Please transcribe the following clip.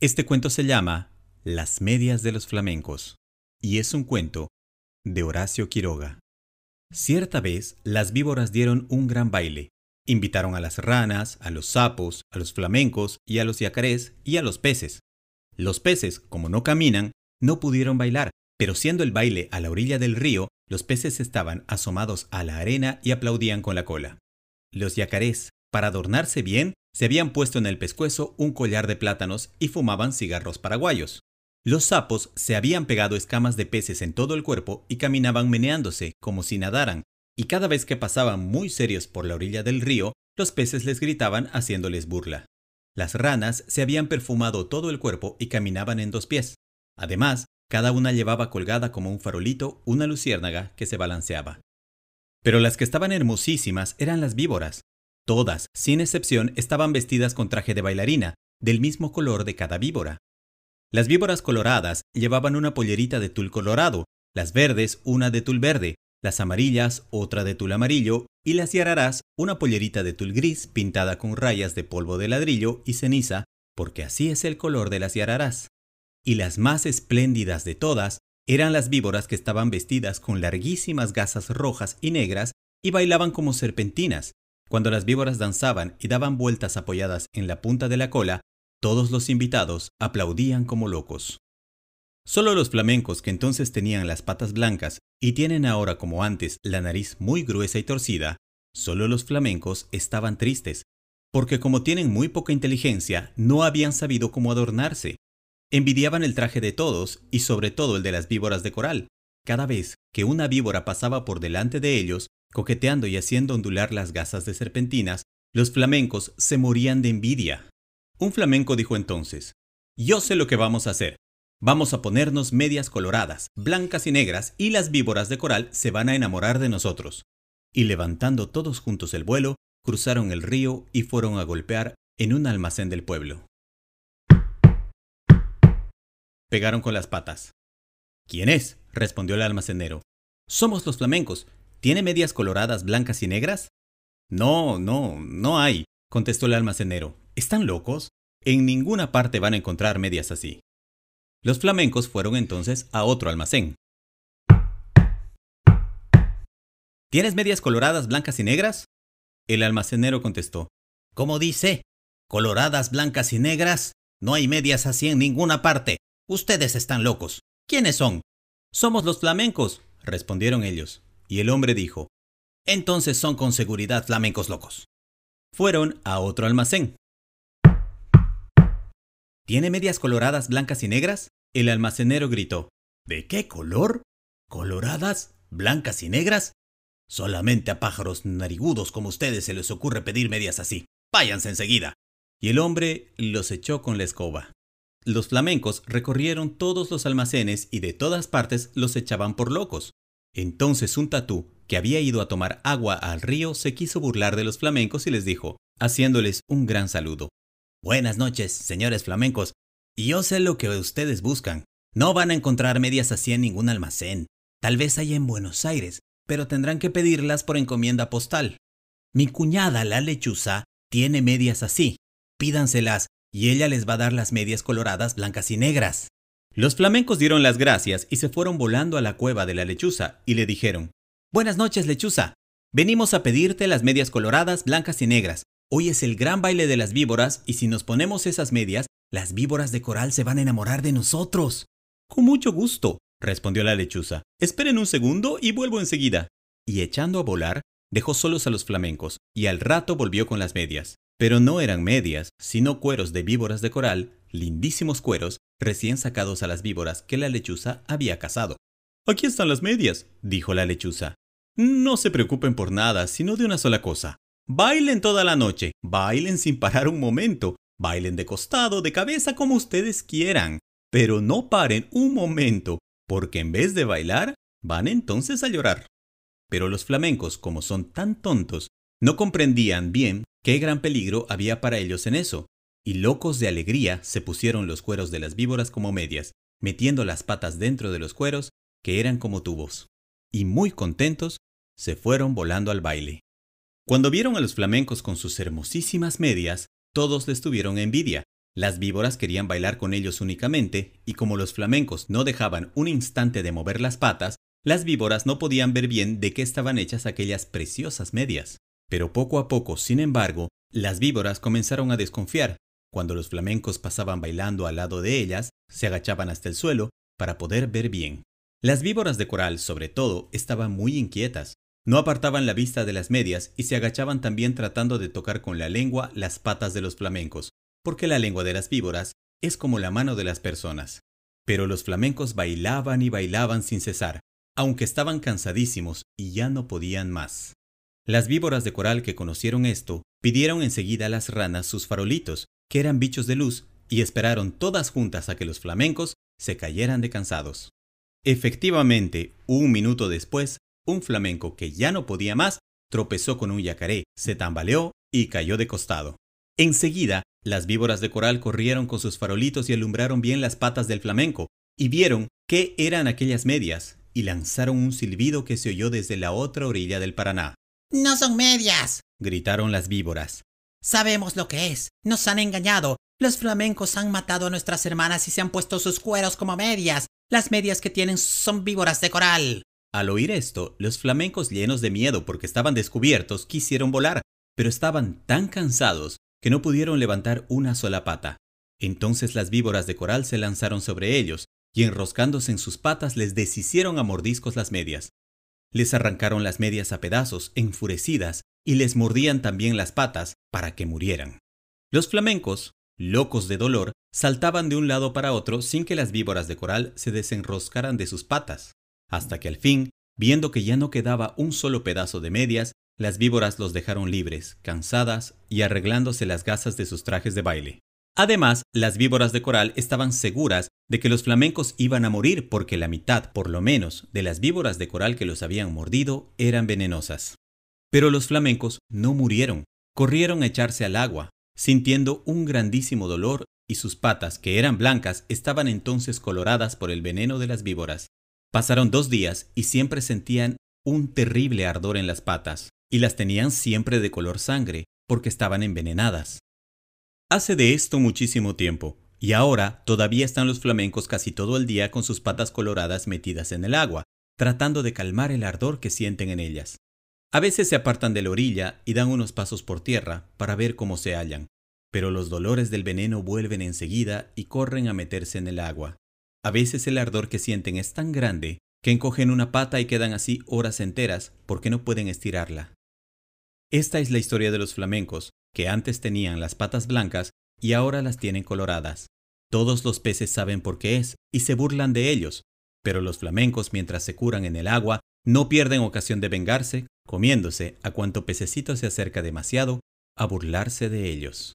Este cuento se llama Las medias de los flamencos y es un cuento de Horacio Quiroga. Cierta vez las víboras dieron un gran baile. Invitaron a las ranas, a los sapos, a los flamencos y a los yacarés y a los peces. Los peces, como no caminan, no pudieron bailar, pero siendo el baile a la orilla del río, los peces estaban asomados a la arena y aplaudían con la cola. Los yacarés, para adornarse bien, se habían puesto en el pescuezo un collar de plátanos y fumaban cigarros paraguayos. Los sapos se habían pegado escamas de peces en todo el cuerpo y caminaban meneándose como si nadaran, y cada vez que pasaban muy serios por la orilla del río, los peces les gritaban haciéndoles burla. Las ranas se habían perfumado todo el cuerpo y caminaban en dos pies. Además, cada una llevaba colgada como un farolito una luciérnaga que se balanceaba. Pero las que estaban hermosísimas eran las víboras, Todas, sin excepción, estaban vestidas con traje de bailarina, del mismo color de cada víbora. Las víboras coloradas llevaban una pollerita de tul colorado, las verdes una de tul verde, las amarillas otra de tul amarillo y las yararás una pollerita de tul gris pintada con rayas de polvo de ladrillo y ceniza, porque así es el color de las yararás. Y las más espléndidas de todas eran las víboras que estaban vestidas con larguísimas gasas rojas y negras y bailaban como serpentinas, cuando las víboras danzaban y daban vueltas apoyadas en la punta de la cola, todos los invitados aplaudían como locos. Solo los flamencos que entonces tenían las patas blancas y tienen ahora como antes la nariz muy gruesa y torcida, solo los flamencos estaban tristes, porque como tienen muy poca inteligencia, no habían sabido cómo adornarse. Envidiaban el traje de todos y sobre todo el de las víboras de coral. Cada vez que una víbora pasaba por delante de ellos, Coqueteando y haciendo ondular las gasas de serpentinas, los flamencos se morían de envidia. Un flamenco dijo entonces, Yo sé lo que vamos a hacer. Vamos a ponernos medias coloradas, blancas y negras, y las víboras de coral se van a enamorar de nosotros. Y levantando todos juntos el vuelo, cruzaron el río y fueron a golpear en un almacén del pueblo. Pegaron con las patas. ¿Quién es? respondió el almacenero. Somos los flamencos. ¿Tiene medias coloradas blancas y negras? No, no, no hay, contestó el almacenero. ¿Están locos? En ninguna parte van a encontrar medias así. Los flamencos fueron entonces a otro almacén. ¿Tienes medias coloradas blancas y negras? El almacenero contestó. ¿Cómo dice? ¿Coloradas blancas y negras? No hay medias así en ninguna parte. Ustedes están locos. ¿Quiénes son? Somos los flamencos, respondieron ellos. Y el hombre dijo, Entonces son con seguridad flamencos locos. Fueron a otro almacén. ¿Tiene medias coloradas blancas y negras? El almacenero gritó. ¿De qué color? ¿Coloradas? ¿Blancas y negras? Solamente a pájaros narigudos como ustedes se les ocurre pedir medias así. Váyanse enseguida. Y el hombre los echó con la escoba. Los flamencos recorrieron todos los almacenes y de todas partes los echaban por locos. Entonces un tatú, que había ido a tomar agua al río, se quiso burlar de los flamencos y les dijo, haciéndoles un gran saludo. Buenas noches, señores flamencos. Y yo sé lo que ustedes buscan. No van a encontrar medias así en ningún almacén. Tal vez hay en Buenos Aires, pero tendrán que pedirlas por encomienda postal. Mi cuñada, la lechuza, tiene medias así. Pídanselas y ella les va a dar las medias coloradas blancas y negras. Los flamencos dieron las gracias y se fueron volando a la cueva de la lechuza y le dijeron, Buenas noches, lechuza. Venimos a pedirte las medias coloradas, blancas y negras. Hoy es el gran baile de las víboras y si nos ponemos esas medias, las víboras de coral se van a enamorar de nosotros. Con mucho gusto, respondió la lechuza. Esperen un segundo y vuelvo enseguida. Y echando a volar, dejó solos a los flamencos y al rato volvió con las medias. Pero no eran medias, sino cueros de víboras de coral, lindísimos cueros, recién sacados a las víboras que la lechuza había cazado. Aquí están las medias, dijo la lechuza. No se preocupen por nada, sino de una sola cosa. Bailen toda la noche, bailen sin parar un momento, bailen de costado, de cabeza, como ustedes quieran, pero no paren un momento, porque en vez de bailar, van entonces a llorar. Pero los flamencos, como son tan tontos, no comprendían bien qué gran peligro había para ellos en eso, y locos de alegría se pusieron los cueros de las víboras como medias, metiendo las patas dentro de los cueros, que eran como tubos, y muy contentos se fueron volando al baile. Cuando vieron a los flamencos con sus hermosísimas medias, todos les tuvieron envidia. Las víboras querían bailar con ellos únicamente, y como los flamencos no dejaban un instante de mover las patas, las víboras no podían ver bien de qué estaban hechas aquellas preciosas medias. Pero poco a poco, sin embargo, las víboras comenzaron a desconfiar. Cuando los flamencos pasaban bailando al lado de ellas, se agachaban hasta el suelo para poder ver bien. Las víboras de coral, sobre todo, estaban muy inquietas. No apartaban la vista de las medias y se agachaban también tratando de tocar con la lengua las patas de los flamencos, porque la lengua de las víboras es como la mano de las personas. Pero los flamencos bailaban y bailaban sin cesar, aunque estaban cansadísimos y ya no podían más. Las víboras de coral que conocieron esto pidieron enseguida a las ranas sus farolitos, que eran bichos de luz, y esperaron todas juntas a que los flamencos se cayeran de cansados. Efectivamente, un minuto después, un flamenco que ya no podía más tropezó con un yacaré, se tambaleó y cayó de costado. Enseguida, las víboras de coral corrieron con sus farolitos y alumbraron bien las patas del flamenco, y vieron qué eran aquellas medias, y lanzaron un silbido que se oyó desde la otra orilla del Paraná. No son medias, gritaron las víboras. Sabemos lo que es. Nos han engañado. Los flamencos han matado a nuestras hermanas y se han puesto sus cueros como medias. Las medias que tienen son víboras de coral. Al oír esto, los flamencos llenos de miedo porque estaban descubiertos quisieron volar, pero estaban tan cansados que no pudieron levantar una sola pata. Entonces las víboras de coral se lanzaron sobre ellos, y enroscándose en sus patas les deshicieron a mordiscos las medias. Les arrancaron las medias a pedazos, enfurecidas, y les mordían también las patas para que murieran. Los flamencos, locos de dolor, saltaban de un lado para otro sin que las víboras de coral se desenroscaran de sus patas, hasta que al fin, viendo que ya no quedaba un solo pedazo de medias, las víboras los dejaron libres, cansadas y arreglándose las gasas de sus trajes de baile. Además, las víboras de coral estaban seguras de que los flamencos iban a morir porque la mitad, por lo menos, de las víboras de coral que los habían mordido eran venenosas. Pero los flamencos no murieron, corrieron a echarse al agua, sintiendo un grandísimo dolor y sus patas, que eran blancas, estaban entonces coloradas por el veneno de las víboras. Pasaron dos días y siempre sentían un terrible ardor en las patas, y las tenían siempre de color sangre, porque estaban envenenadas. Hace de esto muchísimo tiempo, y ahora todavía están los flamencos casi todo el día con sus patas coloradas metidas en el agua, tratando de calmar el ardor que sienten en ellas. A veces se apartan de la orilla y dan unos pasos por tierra para ver cómo se hallan, pero los dolores del veneno vuelven enseguida y corren a meterse en el agua. A veces el ardor que sienten es tan grande que encogen una pata y quedan así horas enteras porque no pueden estirarla. Esta es la historia de los flamencos, que antes tenían las patas blancas y ahora las tienen coloradas. Todos los peces saben por qué es y se burlan de ellos, pero los flamencos mientras se curan en el agua no pierden ocasión de vengarse, comiéndose a cuanto pececito se acerca demasiado a burlarse de ellos.